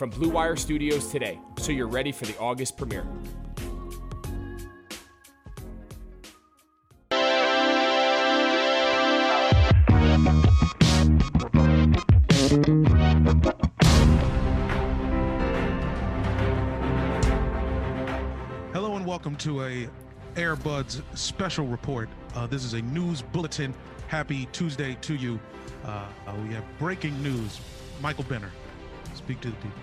from Blue Wire Studios today so you're ready for the August premiere. Hello and welcome to a Airbuds special report. Uh, this is a news bulletin. Happy Tuesday to you. Uh, we have breaking news. Michael Benner, speak to the people.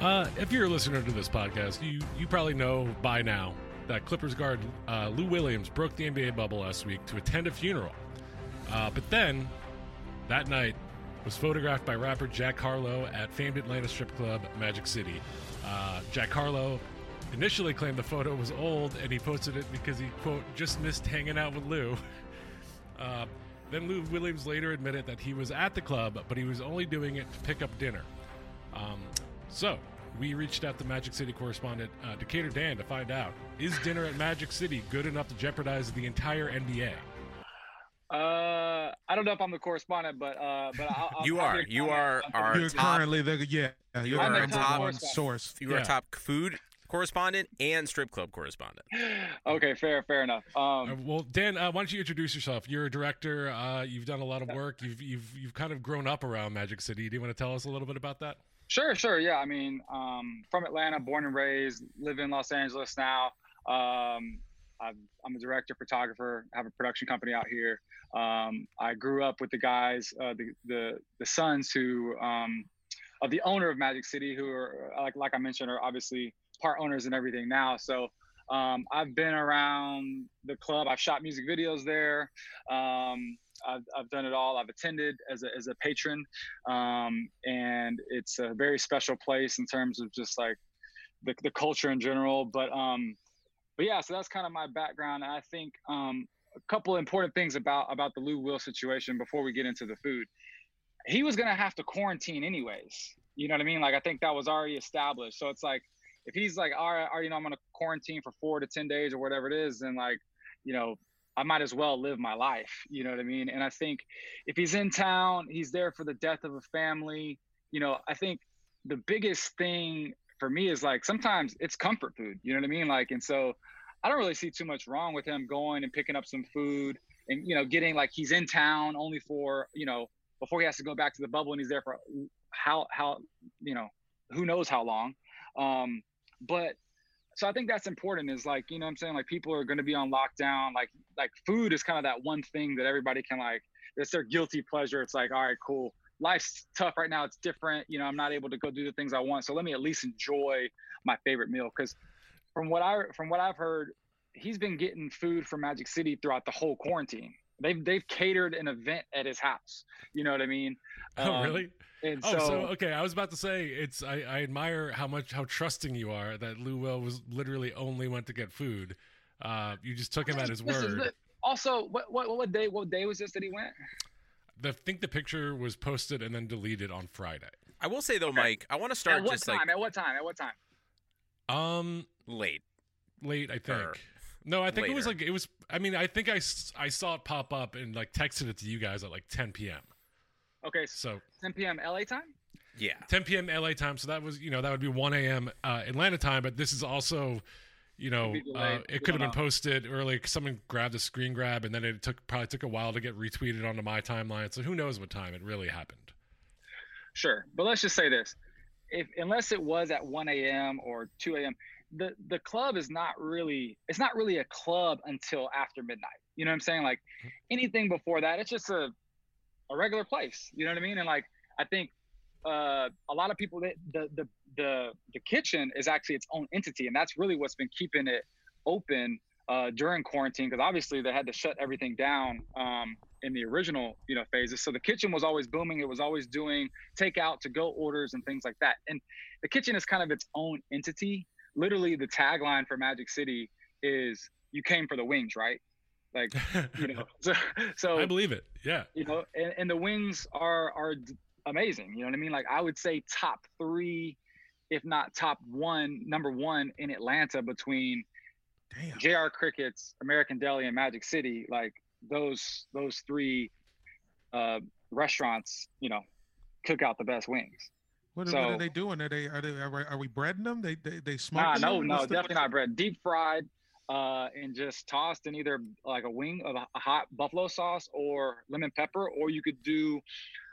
Uh, if you're a listener to this podcast, you you probably know by now that Clippers guard uh, Lou Williams broke the NBA bubble last week to attend a funeral. Uh, but then, that night, was photographed by rapper Jack Harlow at famed Atlanta strip club Magic City. Uh, Jack Harlow initially claimed the photo was old, and he posted it because he quote just missed hanging out with Lou. Uh, then Lou Williams later admitted that he was at the club, but he was only doing it to pick up dinner. Um, so we reached out to Magic City correspondent uh, Decatur Dan to find out: is dinner at Magic City good enough to jeopardize the entire NBA? Uh, I don't know if I'm the correspondent, but uh, but I'll, I'll You I'll are. You comment are You're top. currently the yeah. You You're the our top one source. You are Yeah. top food correspondent and strip club correspondent. Okay, fair, fair enough. Um, Uh, well, Dan, uh, why don't you introduce yourself? You're a director. Uh, you've done a lot of work. You've you've you've kind of grown up around Magic City. Do you want to tell us a little bit about that? Sure, sure. Yeah, I mean, um, from Atlanta, born and raised, live in Los Angeles now. Um, I've, I'm a director, photographer, have a production company out here. Um, I grew up with the guys, uh, the, the the sons who um, of the owner of Magic City, who are like like I mentioned, are obviously part owners and everything now. So um, I've been around the club. I've shot music videos there. Um, I've, I've done it all. I've attended as a, as a patron. Um, and it's a very special place in terms of just like the, the culture in general. But, um, but yeah, so that's kind of my background. And I think, um, a couple important things about, about the Lou Will situation before we get into the food. He was to have to quarantine anyways. You know what I mean? Like, I think that was already established. So it's like, if he's like, all right, all right, you know, I'm to quarantine for four to 10 days or whatever it is, then like, you know, I might as well live my life. You know what I mean? And I think if he's in town, he's there for the death of a family. you know, I think the biggest thing for me is like sometimes it's comfort food. You know what I mean? Like, and so I don't really see too much wrong with him going and picking up some food and you know getting like he's in town only for you know before he has to go back to the bubble and he's there for how how you know who knows how long. Um, but so I think that's important is like, you know I'm saying? Like people are going to be on lockdown. Like, like food is kind of that one thing that everybody can like, it's their guilty pleasure. It's like, all right, cool. Life's tough right now. It's different. You know, I'm not able to go do the things I want. So let me at least enjoy my favorite meal. Cause from what I, from what I've heard, he's been getting food from Magic City throughout the whole quarantine. They've, they've catered an event at his house. You know what I mean? Oh, um, really? And oh, so, so, okay. I was about to say it's. I, I admire how much how trusting you are that Lou Will was literally only went to get food. Uh, you just took him at his word. The, also, what, what what day? What day was this that he went? The, I think the picture was posted and then deleted on Friday. I will say though, okay. Mike, I want to start at what just time? like at what time? At what time? Um, late. Late, I think. No, I think later. it was like it was. I mean, I think I I saw it pop up and like texted it to you guys at like 10 p.m. Okay, so 10 p.m. LA time. Yeah, 10 p.m. LA time. So that was you know that would be 1 a.m. Uh, Atlanta time. But this is also, you know, uh, it could have been posted early. Someone grabbed a screen grab, and then it took probably took a while to get retweeted onto my timeline. So who knows what time it really happened. Sure, but let's just say this: if unless it was at 1 a.m. or 2 a.m., the the club is not really it's not really a club until after midnight. You know what I'm saying? Like mm-hmm. anything before that, it's just a a regular place. You know what I mean? And like I think uh, a lot of people that the the the the kitchen is actually its own entity, and that's really what's been keeping it open uh, during quarantine because obviously they had to shut everything down um, in the original you know phases. So the kitchen was always booming. It was always doing takeout, to go orders, and things like that. And the kitchen is kind of its own entity. Literally, the tagline for Magic City is "You came for the wings, right?" Like, you know, so, so I believe it. Yeah. You know, and, and the wings are are amazing. You know what I mean? Like, I would say top three, if not top one, number one in Atlanta between Damn. JR Crickets, American Deli, and Magic City. Like those those three uh, restaurants, you know, cook out the best wings. What, so, what are they doing? Are they are they are, we breading them? They they they Nah, no, them? no, What's the- definitely not bread. Deep fried, uh, and just tossed in either like a wing of a hot buffalo sauce or lemon pepper, or you could do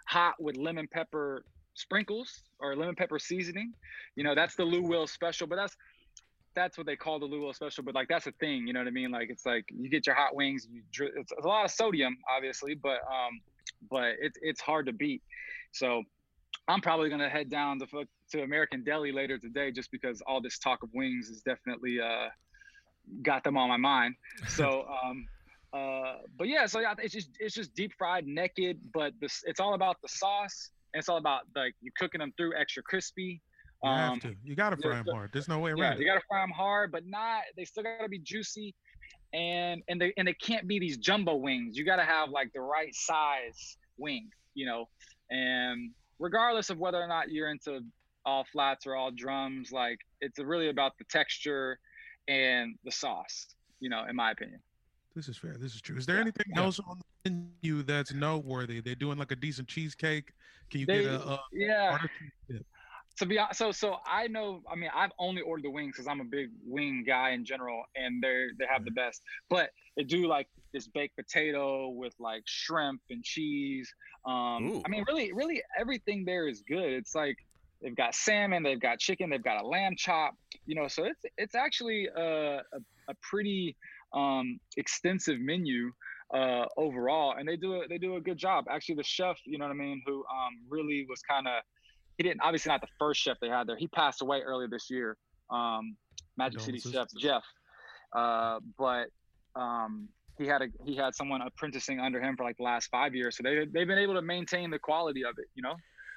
hot with lemon pepper sprinkles or lemon pepper seasoning. You know, that's the Lou Will special, but that's that's what they call the Lou Will special. But like that's a thing, you know what I mean? Like it's like you get your hot wings, you dri- it's, it's a lot of sodium, obviously, but um, but it's it's hard to beat. So I'm probably gonna head down to to American Deli later today, just because all this talk of wings is definitely uh got them on my mind. So, um, uh, but yeah, so yeah, it's just it's just deep fried, naked, but this it's all about the sauce. And it's all about like you cooking them through extra crispy. You Um, have to. You got to fry them hard. There's no way yeah, around you gotta fry them hard, but not. They still gotta be juicy, and and they and they can't be these jumbo wings. You gotta have like the right size wing, you know. And regardless of whether or not you're into all flats or all drums, like it's really about the texture and the sauce, you know, in my opinion. This is fair. This is true. Is there anything else on the menu that's noteworthy? They're doing like a decent cheesecake. Can you They- get a, a yeah. To be honest, so so I know. I mean, I've only ordered the wings because I'm a big wing guy in general, and they they have the best. But they do like this baked potato with like shrimp and cheese. Um, Ooh. I mean, really, really everything there is good. It's like they've got salmon, they've got chicken, they've got a lamb chop. You know, so it's it's actually a a, a pretty um, extensive menu uh, overall, and they do a, they do a good job. Actually, the chef, you know what I mean, who um, really was kind of he didn't obviously not the first chef they had there. He passed away earlier this year. Um, Magic City chef. Jeff, uh, but um, he had a he had someone apprenticing under him for like the last five years. So they they've been able to maintain the quality of it. You know.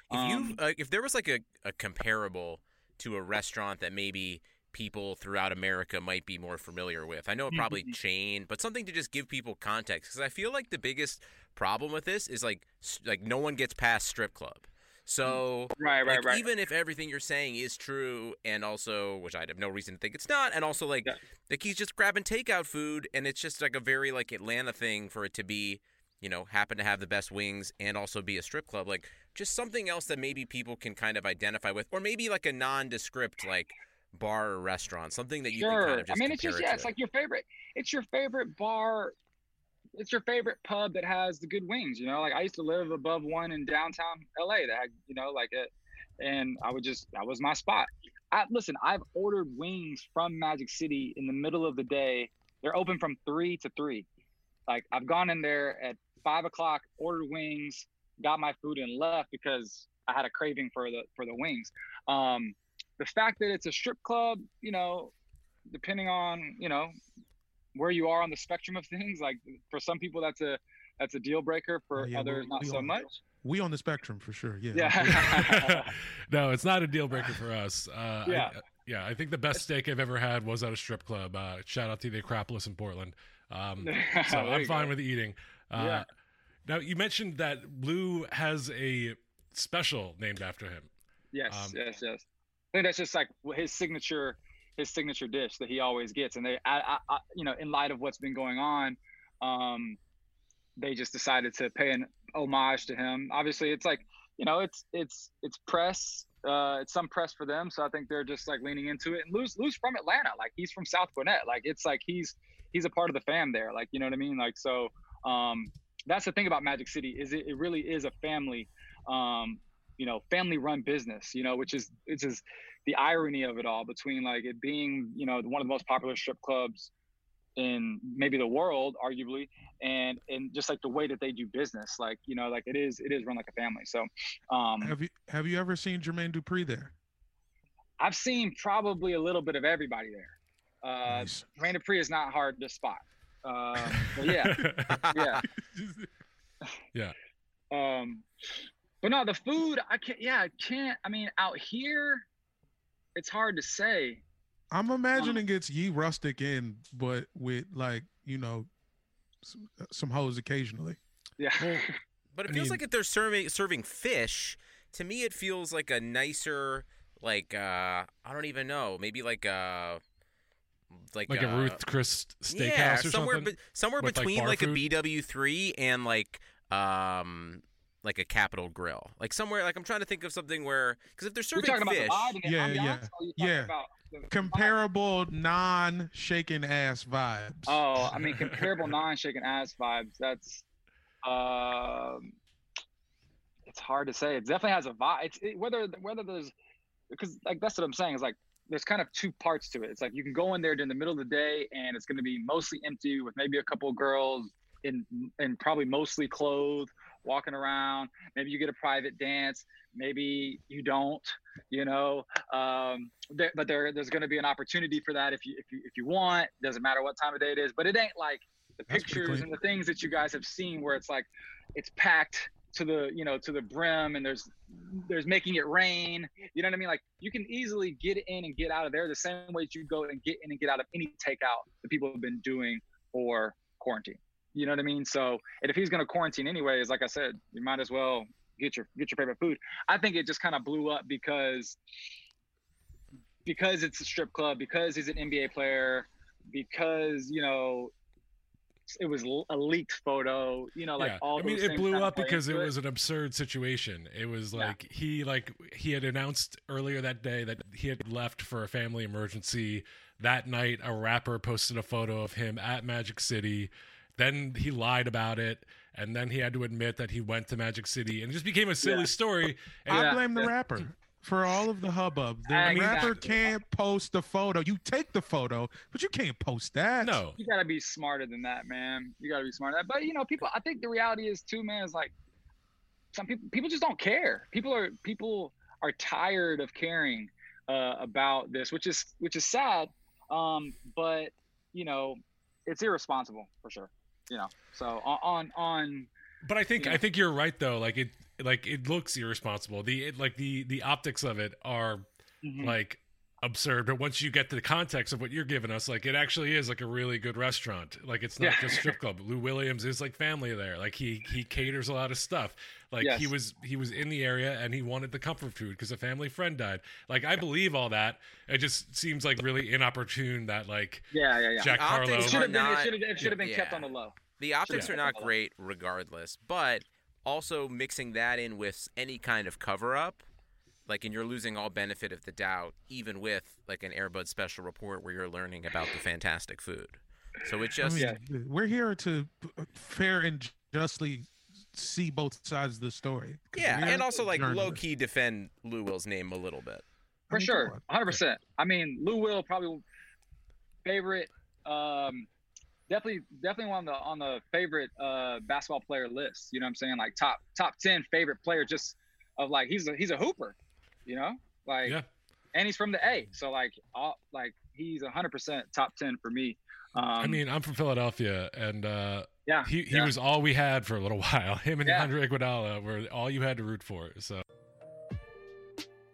If Um, you uh, if there was like a, a comparable to a restaurant that maybe people throughout America might be more familiar with. I know it probably Mm-hmm. chain, but something to just give people context because I feel like the biggest problem with this is like like no one gets past strip club. So Right, right, like, right. even if everything you're saying is true, and also which I have no reason to think it's not, and also like like he's just grabbing takeout food, and it's just like a very like Atlanta thing for it to be you know, happen to have the best wings and also be a strip club. Like just something else that maybe people can kind of identify with, or maybe like a nondescript like bar or restaurant, something that you sure. can kind of just. I mean, it's just yeah, it it's like your favorite. It's your favorite bar. It's your favorite pub that has the good wings. You know, like I used to live above one in downtown LA that had, you know, like it, and I would just that was my spot. I, listen, I've ordered wings from Magic City in the middle of the day. They're open from three to three. Like I've gone in there at five o'clock, ordered wings, got my food and left because I had a craving for the for the wings. Um, the fact that it's a strip club, you know, depending on you know where you are on the spectrum of things, like for some people that's a that's a deal breaker. For Oh, yeah, others, we- not so on- much. We on the spectrum for sure. Yeah. Yeah. no, it's not a deal breaker for us. Uh, Yeah. I, yeah, I think the best steak I've ever had was at a strip club. Uh, shout out to the Acropolis in Portland. Um, so I'm fine go. with eating. Uh, Yeah. Now you mentioned that Lou has a special named after him. Yes, Um, yes, yes. I think that's just like his signature, his signature dish that he always gets. And they, I, I, you know, in light of what's been going on, um, they just decided to pay an homage to him. Obviously, it's like, you know, it's it's it's press. Uh, it's some press for them, so I think they're just like leaning into it. And Lou's Lou's from Atlanta, like he's from South Gwinnett, like it's like he's he's a part of the fam there, like you know what I mean. Like so, um, that's the thing about Magic City is it, it really is a family, um, you know, family run business, you know, which is which is the irony of it all between like it being you know one of the most popular strip clubs in maybe the world arguably and and just like the way that they do business like you know like it is it is run like a family so um Have you have you ever seen Jermaine Dupri there? i've seen probably a little bit of everybody there uh Nice. Rain Dupri is not hard to spot uh but yeah yeah Yeah. um but no the food i can't yeah i can't i mean out here it's hard to say I'm imagining it's ye rustic in, but with like you know some, some hoes occasionally. yeah But it I feels mean- like if they're serving serving fish, to me it feels like a nicer, like uh, I don't even know, maybe like a like, Like a uh, Ruth Chris steakhouse yeah, or somewhere something? be- somewhere With, like, between bar like, a BW three and like um like a Capital Grille, like somewhere like I'm trying to think of something where because if they're you're serving talking fish, about the vibe and Yeah, ambiance, yeah, or you're talking yeah. about the? Comparable non-shaking ass vibes. Oh, I mean, comparable non-shaken ass vibes. That's, um, it's hard to say. It definitely has a vibe. It's it, whether whether there's because like that's what I'm saying is like there's kind of two parts to it. It's like you can go in there during the middle of the day and it's going to be mostly empty with maybe a couple of girls in and probably mostly clothed walking around. Maybe you get a private dance. Maybe you don't. You know, um, there, but there there's going to be an opportunity for that if you if you if you want. Doesn't matter what time of day it is. But it ain't like the That's pictures and the things that you guys have seen where it's like it's packed to the you know to the brim and there's there's making it rain you know what i mean like you can easily get in and get out of there the same way that you go and get in and get out of any takeout that people have been doing for quarantine you know what i mean so and if he's going to quarantine anyways like i said you might as well get your get your favorite food i think it just kind of blew up because because it's a strip club because he's an nba player because you know it was a leaked photo you know like yeah. all I mean, it blew up because it into was an absurd situation. It was like he like he had announced earlier that day that he had left for a family emergency. That night, a rapper posted a photo of him at Magic City. Then he lied about it, and then he had to admit that he went to Magic City, and it just became a silly Yeah. story. And I blame the rapper for all of the hubbub. The Exactly. rapper can't post the photo. You take the photo, but you can't post that. no, you gotta be smarter than that, man. You gotta be smarter than that. But you know, people. I think the reality is too, man. Is like some people. People just don't care. People are people are tired of caring uh, about this, which is which is sad. Um, but you know, it's irresponsible for sure. You know, so on on, on But I think Yeah. I think you're right though. Like it like it looks irresponsible. The it, like the the optics of it are Mhm. like absurd. But once you get to the context of what you're giving us, like it actually is like a really good restaurant. Like it's not Yeah. just strip club. Lou Williams is like family there. Like he he caters a lot of stuff. Like he was he was in the area and he wanted the comfort food because a family friend died. Like I believe all that. It just seems like really inopportune that like yeah, yeah, yeah. Jack optics Harlow. It should have been. It should have. It should have been kept on the low. The optics Yeah. are not great regardless, but also mixing that in with any kind of cover up, like and you're losing all benefit of the doubt, even with like an Airbud special report where you're learning about the fantastic food. So it just I mean, we're here to fair and justly see both sides of the story. yeah, and also like low key defend Lou Will's name a little bit. for sure, hundred percent. I mean, Lou Will probably favorite. Um, definitely, definitely one on the on the favorite uh, basketball player list. You know what I'm saying? Like top top ten favorite player, just of like he's a he's a hooper. You know, like Yeah. and he's from the A, so like all like he's hundred percent top ten for me. Um, I mean, I'm from Philadelphia, and uh, Yeah, he he yeah. was all we had for a little while. Him and Yeah. Andre Iguodala were all you had to root for. So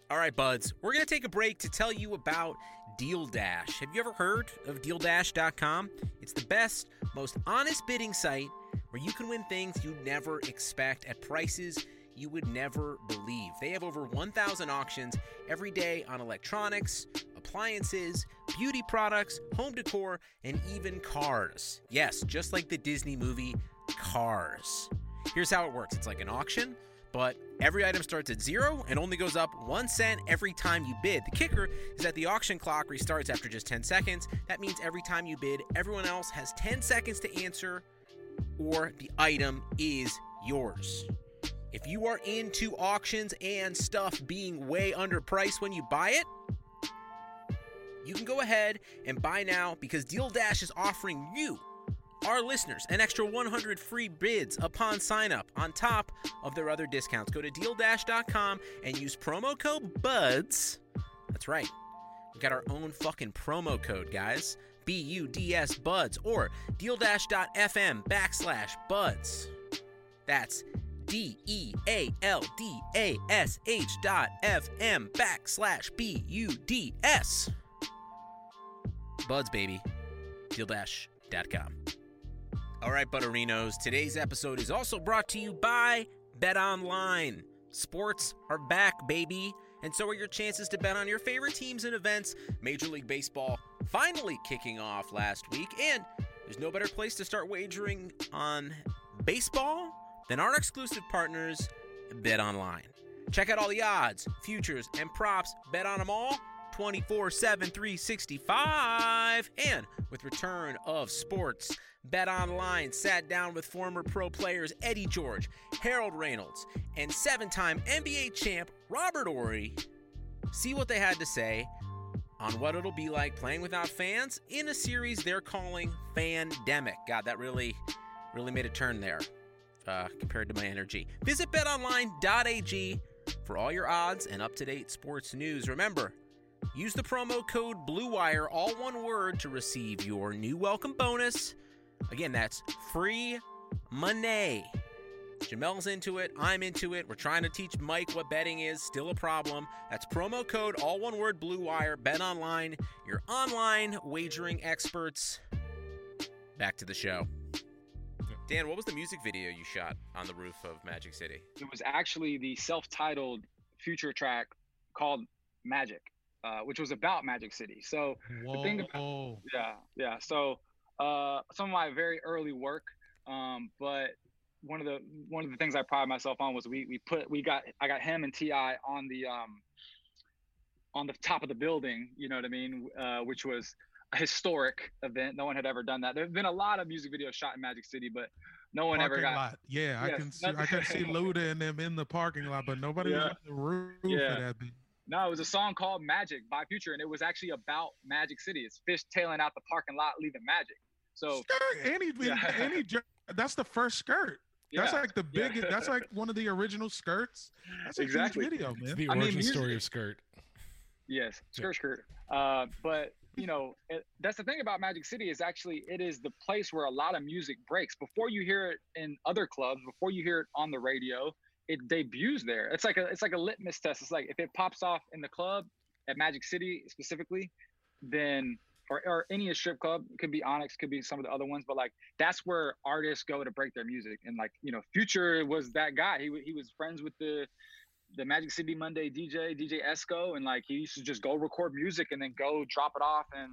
All right, buds, we're going to take a break to tell you about Deal Dash. Have you ever heard of DealDash.com? It's the best, most honest bidding site where you can win things you'd never expect at prices you would never believe. They have over 1,000 auctions every day on electronics, appliances, beauty products, home decor, and even cars. Yes, just like the Disney movie Cars. Here's how it works it's like an auction, but every item starts at zero and only goes up one cent every time you bid. The kicker is that the auction clock restarts after just 10 seconds. That means every time you bid, everyone else has 10 seconds to answer, or the item is yours. If you are into auctions and stuff being way underpriced when you buy it, you can go ahead and buy now because Deal Dash is offering you, our listeners, an extra 100 free bids upon sign up on top of their other discounts. Go to dealdash.com and use promo code BUDS. That's right. We got our own fucking promo code, guys. B U D S buds or dealdash.fm backslash buds. That's D E A L D A S H dot F M backslash B U D S. Buds, baby. DealDash.com. All right, Butterinos. Today's episode is also brought to you by Bet Online. Sports are back, baby. And so are your chances to bet on your favorite teams and events. Major League Baseball finally kicking off last week. And there's no better place to start wagering on baseball than our exclusive partners, Bet Online. Check out all the odds, futures, and props. Bet on them all 24 7, 365. And with return of sports, Bet Online sat down with former pro players Eddie George, Harold Reynolds, and seven time NBA champ Robert Horry. See what they had to say on what it'll be like playing without fans in a series they're calling Fandemic. God, that really, really made a turn there uh, compared to my energy. Visit betonline.ag for all your odds and up to date sports news. Remember, use the promo code BLUEWIRE, all one word, to receive your new welcome bonus. Again, that's free money. Jamel's into it. I'm into it. We're trying to teach Mike what betting is. Still a problem. That's promo code, all one word, Blue Wire. Bet online. Your online wagering experts. Back to the show. Dan, what was the music video you shot on the roof of Magic City? it was actually the self-titled future track called Magic, uh, which was about Magic City. So the thing about yeah, yeah. So uh, some of my very early work, um, but one of the one of the things I pride myself on was we we put we got I got him and T.I. on the um on the top of the building. You know what I mean? Uh, which was a historic event. No one had ever done that. There have been a lot of music videos shot in Magic City, but no one ever got. lot. Yeah, I can see. I can see Luda and them in the parking lot, but nobody was Yeah. on the roof Yeah. of that. Bitch. No, it was a song called Magic by Future, and it was actually about Magic City. It's fish tailing out the parking lot, leaving Magic. So Skirt, and he, Yeah. and he jer- that's the first skirt. Yeah. That's like the yeah. biggest. That's like one of the original skirts. That's a Exactly. huge video, it's man. the I mean, origin music- story of Skirt. Yes, skirt, skirt. Uh, but you know, it, that's the thing about Magic City is actually it is the place where a lot of music breaks. Before you hear it in other clubs, before you hear it on the radio, it debuts there. It's like a it's like a litmus test. It's like if it pops off in the club at Magic City specifically, then or, or any strip club, it could be Onyx, could be some of the other ones, but like that's where artists go to break their music. And like you know, Future was that guy. He he was friends with the the Magic City Monday DJ, DJ Esco, and like he used to just go record music and then go drop it off and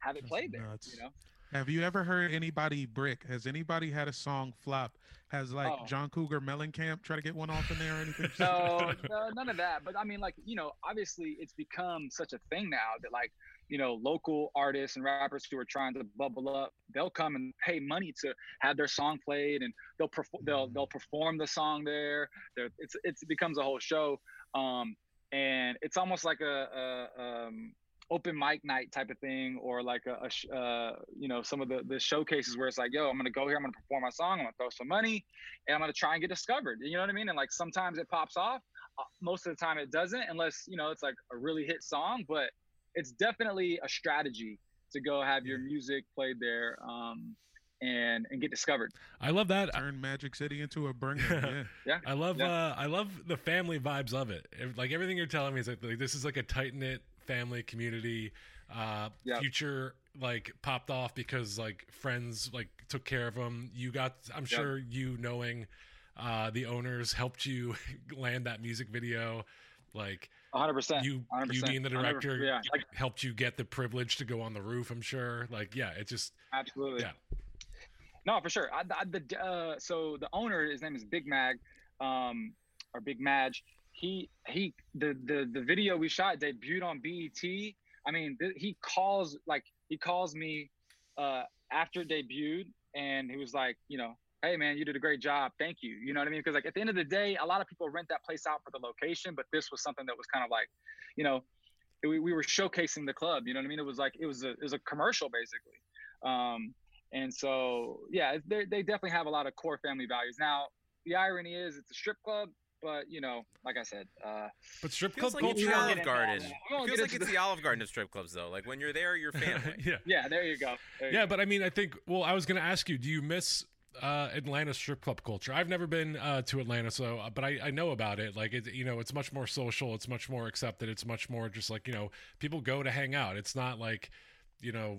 have it That's played there. nuts. You know, Have you ever heard anybody brick? Has anybody had a song flop? Has like Oh. John Cougar Mellencamp try to get one off in there or anything? no, no, none of that. But I mean, like, you know, obviously it's become such a thing now that, like, you know, local artists and rappers who are trying to bubble up, they'll come and pay money to have their song played, and they'll perform. They'll they'll perform the song there. They're, it's it's it becomes a whole show, um, and it's almost like a, a um, open mic night type of thing, or like a, a sh- uh, you know some of the the showcases where it's like, yo, I'm gonna go here, I'm gonna perform my song, I'm gonna throw some money, and I'm gonna try and get discovered. You know what I mean? And like sometimes it pops off, uh, most of the time it doesn't, unless you know it's like a really hit song. But it's definitely a strategy to go have your music played there um, and and get discovered. I love that. Turn Magic City into a bringer. Yeah. Yeah. I love Yeah. uh I love the family vibes of it. Like everything you're telling me is like, like this is like a tight knit family community. Uh Yep. future like popped off because like friends like took care of them. You got I'm Yep. sure you knowing uh the owners helped you land that music video like 100%. you 100%, you being the director yeah, like- helped you get the privilege to go on the roof, I'm sure. Like yeah, it just Absolutely. yeah. No, for sure. I, I, the uh, so the owner, his name is Big Mag, um, or Big Madge. He he the the the video we shot debuted on BET. I mean, th- he calls like he calls me uh, after it debuted, and he was like, you know, hey man, you did a great job, thank you. You know what I mean? Because like at the end of the day, a lot of people rent that place out for the location, but this was something that was kind of like, you know, we, we were showcasing the club. You know what I mean? It was like it was a it was a commercial basically. Um, and so, yeah, they they definitely have a lot of core family values. Now, the irony is it's a strip club, but you know, like I said, uh, But strip Feels club like it's the Olive get into all Garden. that. We won't It feels get like it's the Olive Garden of strip clubs, though. Like when you're there, you're family. yeah. yeah, there you go. There you Yeah, go. but I mean, I think. Well, I was going to ask you, do you miss uh, Atlanta strip club culture? I've never been uh, to Atlanta, so but I, I know about it. Like, it, you know, it's much more social. It's much more accepted. It's much more just like you know, people go to hang out. It's not like, you know,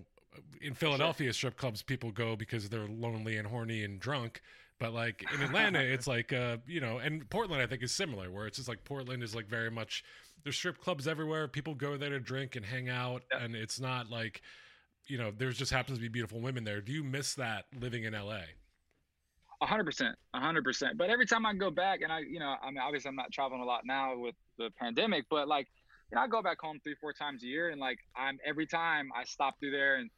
in Philadelphia strip clubs, people go because they're lonely and horny and drunk. But like in Atlanta, it's like uh, you know, and Portland I think is similar, where it's just like Portland is like very much there's strip clubs everywhere. People go there to drink and hang out, and it's not like you know, there's just happens to be beautiful women there. Do you miss that living in LA? A hundred percent, a hundred percent. But every time I go back, and I, you know, I mean, obviously I'm not traveling a lot now with the pandemic, but like, you know, I go back home three, four times a year, and like, I'm every time I stop through there, and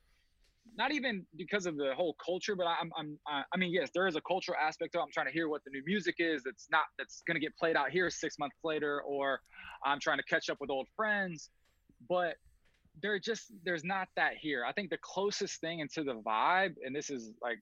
not even because of the whole culture, but I'm, I'm, I mean, yes, there is a cultural aspect to it. I'm trying to hear what the new music is. That's not that's gonna get played out here six months later, or I'm trying to catch up with old friends, but there just there's not that here. I think the closest thing into the vibe, and this is like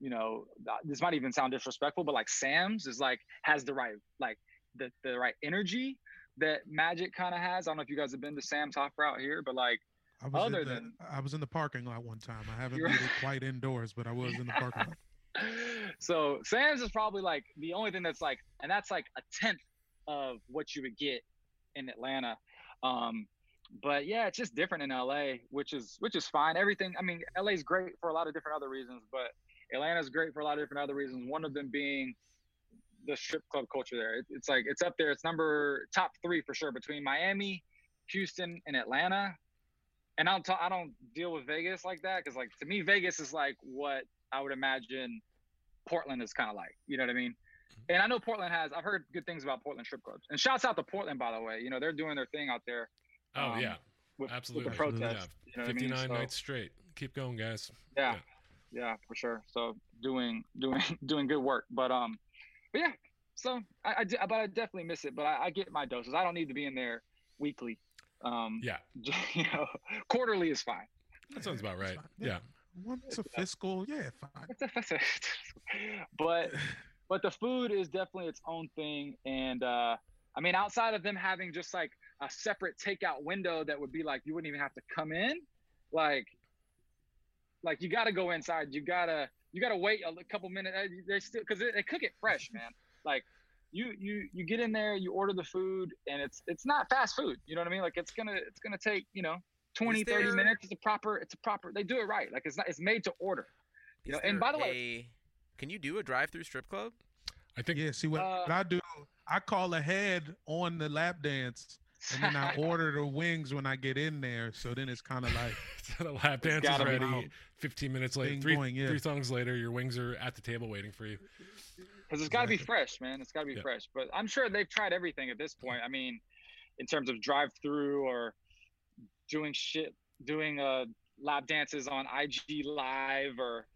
you know, this might even sound disrespectful, but like Sam's is like has the right like the the right energy that Magic kind of has. I don't know if you guys have been to Sam's Hofbrau out here, but like I was other in the, than I was in the parking lot one time. I haven't made it quite indoors, but I was in the parking lot. so Sam's is probably like the only thing that's like, and that's like a tenth of what you would get in Atlanta. Um, but yeah, it's just different in LA, which is which is fine. Everything. I mean, LA is great for a lot of different other reasons, but Atlanta's great for a lot of different other reasons. One of them being the strip club culture there. It, it's like it's up there. It's number top three for sure between Miami, Houston, and Atlanta. And I don't I don't deal with Vegas like that because like to me Vegas is like what I would imagine Portland is kind of like. You know what I mean? And I know Portland has. I've heard good things about Portland strip clubs. And shouts out to Portland by the way. You know they're doing their thing out there. Oh um, yeah, with, absolutely. with the protest. Yeah. You know what I mean? 59 So- nights straight. Keep going, guys. yeah, yeah, for sure. So doing doing doing good work, but um, but yeah. So I, I but I definitely miss it. But I, I get my doses. I don't need to be in there weekly. Um, Yeah, you know, quarterly is fine. that sounds about right. fine. Yeah. Yeah. Once a fiscal, yeah, fine. but but the food is definitely its own thing and uh i mean outside of them having just like a separate takeout window that would be like you wouldn't even have to come in like like you got to go inside you gotta you gotta wait a couple minutes uh, they still because they, they cook it fresh man like you you you get in there you order the food and it's it's not fast food you know what i mean like it's gonna it's gonna take you know 20 Is 30 minutes it's a proper it's a proper they do it right like it's not it's made to order you know and by the way can you do a drive-through strip club? I think Yeah, see what, Uh, what I do, I call ahead on the lap dance and then I order the wings when I get in there. So then it's kind of like the lap dance is ready. 15 minutes later, three, going, yeah. three songs later, your wings are at the table waiting for you. Because it's got to be fresh, man. It's got to be Yeah. fresh. But I'm sure they've tried everything at this point. I mean, in terms of drive-through or doing shit, doing uh lap dances on IG Live or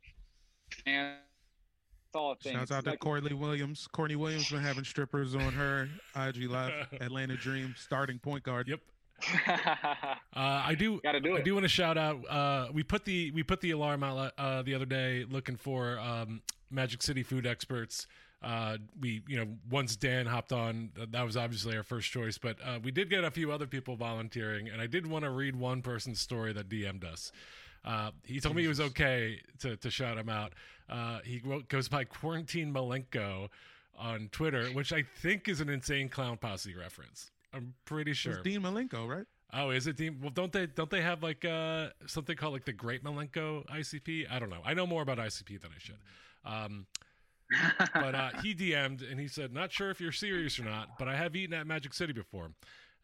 and all a thing. Shouts out It's to like- Courtney Williams. Courtney Williams been having strippers on her IG Live. Atlanta Dream starting point guard. Yep. Uh, I do. Gotta do I it. do want to shout out. Uh, we put the we put the alarm out uh, the other day looking for um, Magic City food experts. Uh, we you know once Dan hopped on, that was obviously our first choice, but uh, we did get a few other people volunteering, and I did want to read one person's story that DM'd us. Uh, he told me he was okay to, to shout him out. Uh, he goes by Quarantine Malenko on Twitter, which I think is an insane clown posse reference. I'm pretty sure. It's Dean Malenko, right? Oh, is it Dean? Well, don't they don't they have like uh something called like the Great Malenko ICP? I don't know. I know more about ICP than I should. Um, but uh, he DM'd and he said, "Not sure if you're serious or not, but I have eaten at Magic City before.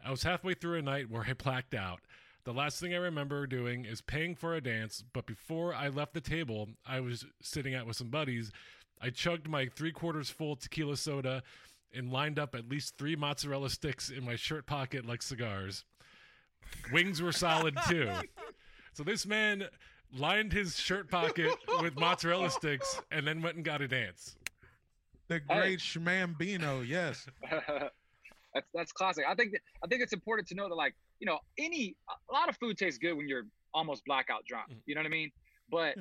I was halfway through a night where I blacked out. The last thing I remember doing is paying for a dance, but before I left the table I was sitting at with some buddies, I chugged my three quarters full tequila soda." And lined up at least three mozzarella sticks in my shirt pocket like cigars. Wings were solid too. So this man lined his shirt pocket with mozzarella sticks and then went and got a dance. The great Schmambino, yes. that's that's classic. I think that, I think it's important to know that like you know any a lot of food tastes good when you're almost blackout drunk. Mm. You know what I mean? But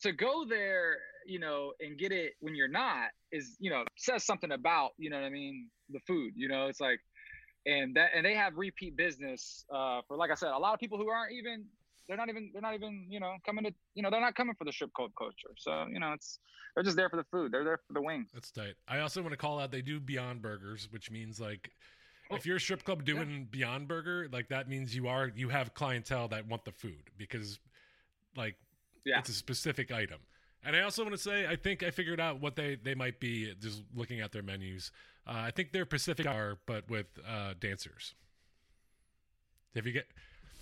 to go there, you know, and get it when you're not is you know says something about you know what I mean the food. You know, it's like and that and they have repeat business uh, for like I said, a lot of people who aren't even they're not even they're not even you know coming to you know they're not coming for the strip club culture. So you know it's they're just there for the food. They're there for the wings. That's tight. I also want to call out they do Beyond Burgers, which means like if you're a strip club doing Beyond Burger, like that means you are you have clientele that want the food because like Yeah. it's a specific item. And I also want to say I think I figured out what they they might be just looking at their menus. Uh, I think they're Pacific Hour but with uh, dancers. If you get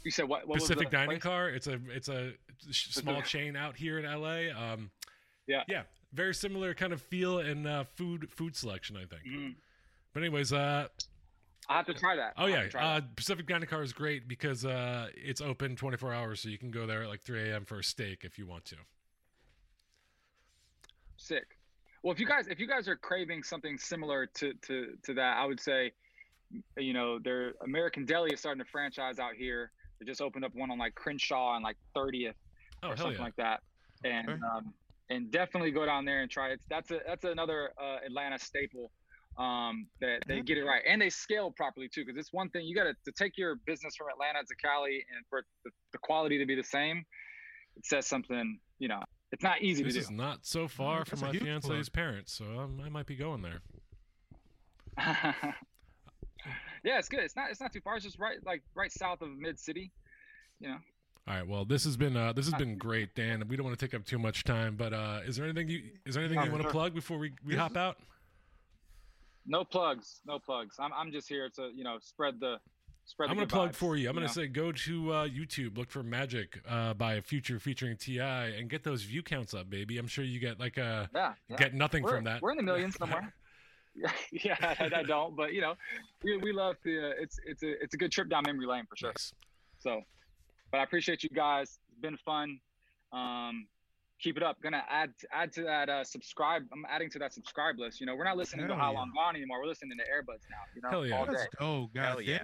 You said what? what was Pacific Dining place? Car. It's a it's a small chain out here in LA. Um, yeah, yeah, very similar kind of feel and uh, food food selection, I think. Mhm. But anyways, uh, I have to try that. oh yeah, uh. Pacific Dining Car is great because uh, it's open 24 hours, so you can go there at like 3 a.m. for a steak if you want to. sick. Well, if you guys if you guys are craving something similar to to to that, I would say, you know, their American Deli is starting to franchise out here. They just opened up one on like Crenshaw and like 30th Oh, or something yeah. like that, and um, and definitely go down there and try it. That's a that's another uh, Atlanta staple. Um, that they get it right and they scale properly too. Because it's one thing you got to to take your business from Atlanta to Cali and for the, the quality to be the same. It says something, you know. It's not easy This to is not so far that's from my fiance's plug. parents, so um, I might be going there. yeah, it's good. It's not it's not too far. It's just right like right south of mid city. You know. All right. Well, this has been uh, this has been great, Dan. We don't want to take up too much time, but uh, is there anything you is there anything you want to plug before we, we hop out? No plugs. No plugs. I'm I'm just here to, you know, spread the spread I'm going to plug vibes, for you. I'm going to say go to uh, YouTube, look for Magic uh, by Future featuring T.I., and get those view counts up, baby. I'm sure you get like a Yeah, yeah. get nothing We're- from that. We're in the millions somewhere. yeah, yeah, I, I don't, but you know, we, we love the. Uh, it's it's a it's a good trip down memory lane for sure. So, but I appreciate you guys. It's been fun. Um, keep it up. Gonna add add to that uh, subscribe. I'm adding to that subscribe list. You know, we're not listening Hell to How yeah. Long Gone anymore. We're listening to Airbuds now. You know, Hell yeah. all day. Let's go, God Hell yeah. it.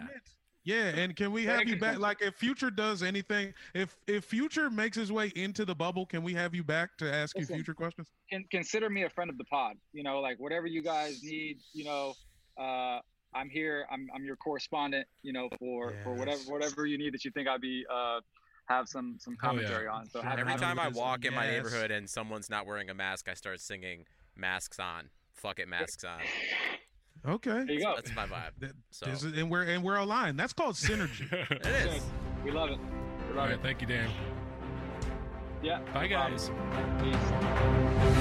Yeah, and can we have you you. back? Like, if Future does anything, if if Future makes his way into the bubble, can we have you back to ask you future questions? Con- consider me a friend of the pod. You know, like whatever you guys need. You know, uh, I'm here. I'm I'm your correspondent. You know, for for whatever whatever you need that you think I'd be uh have some some Hell yeah. commentary on. So have, Every have time I walk in my neighborhood and someone's not wearing a mask, I start singing "Masks On." Fuck it, masks on. Okay. There you go. That's my vibe. So This is- and we're and we're aligned. That's called synergy. it is. We love it. We love right. it. Thank you, Dan. Yeah. Bye, no problem. guys.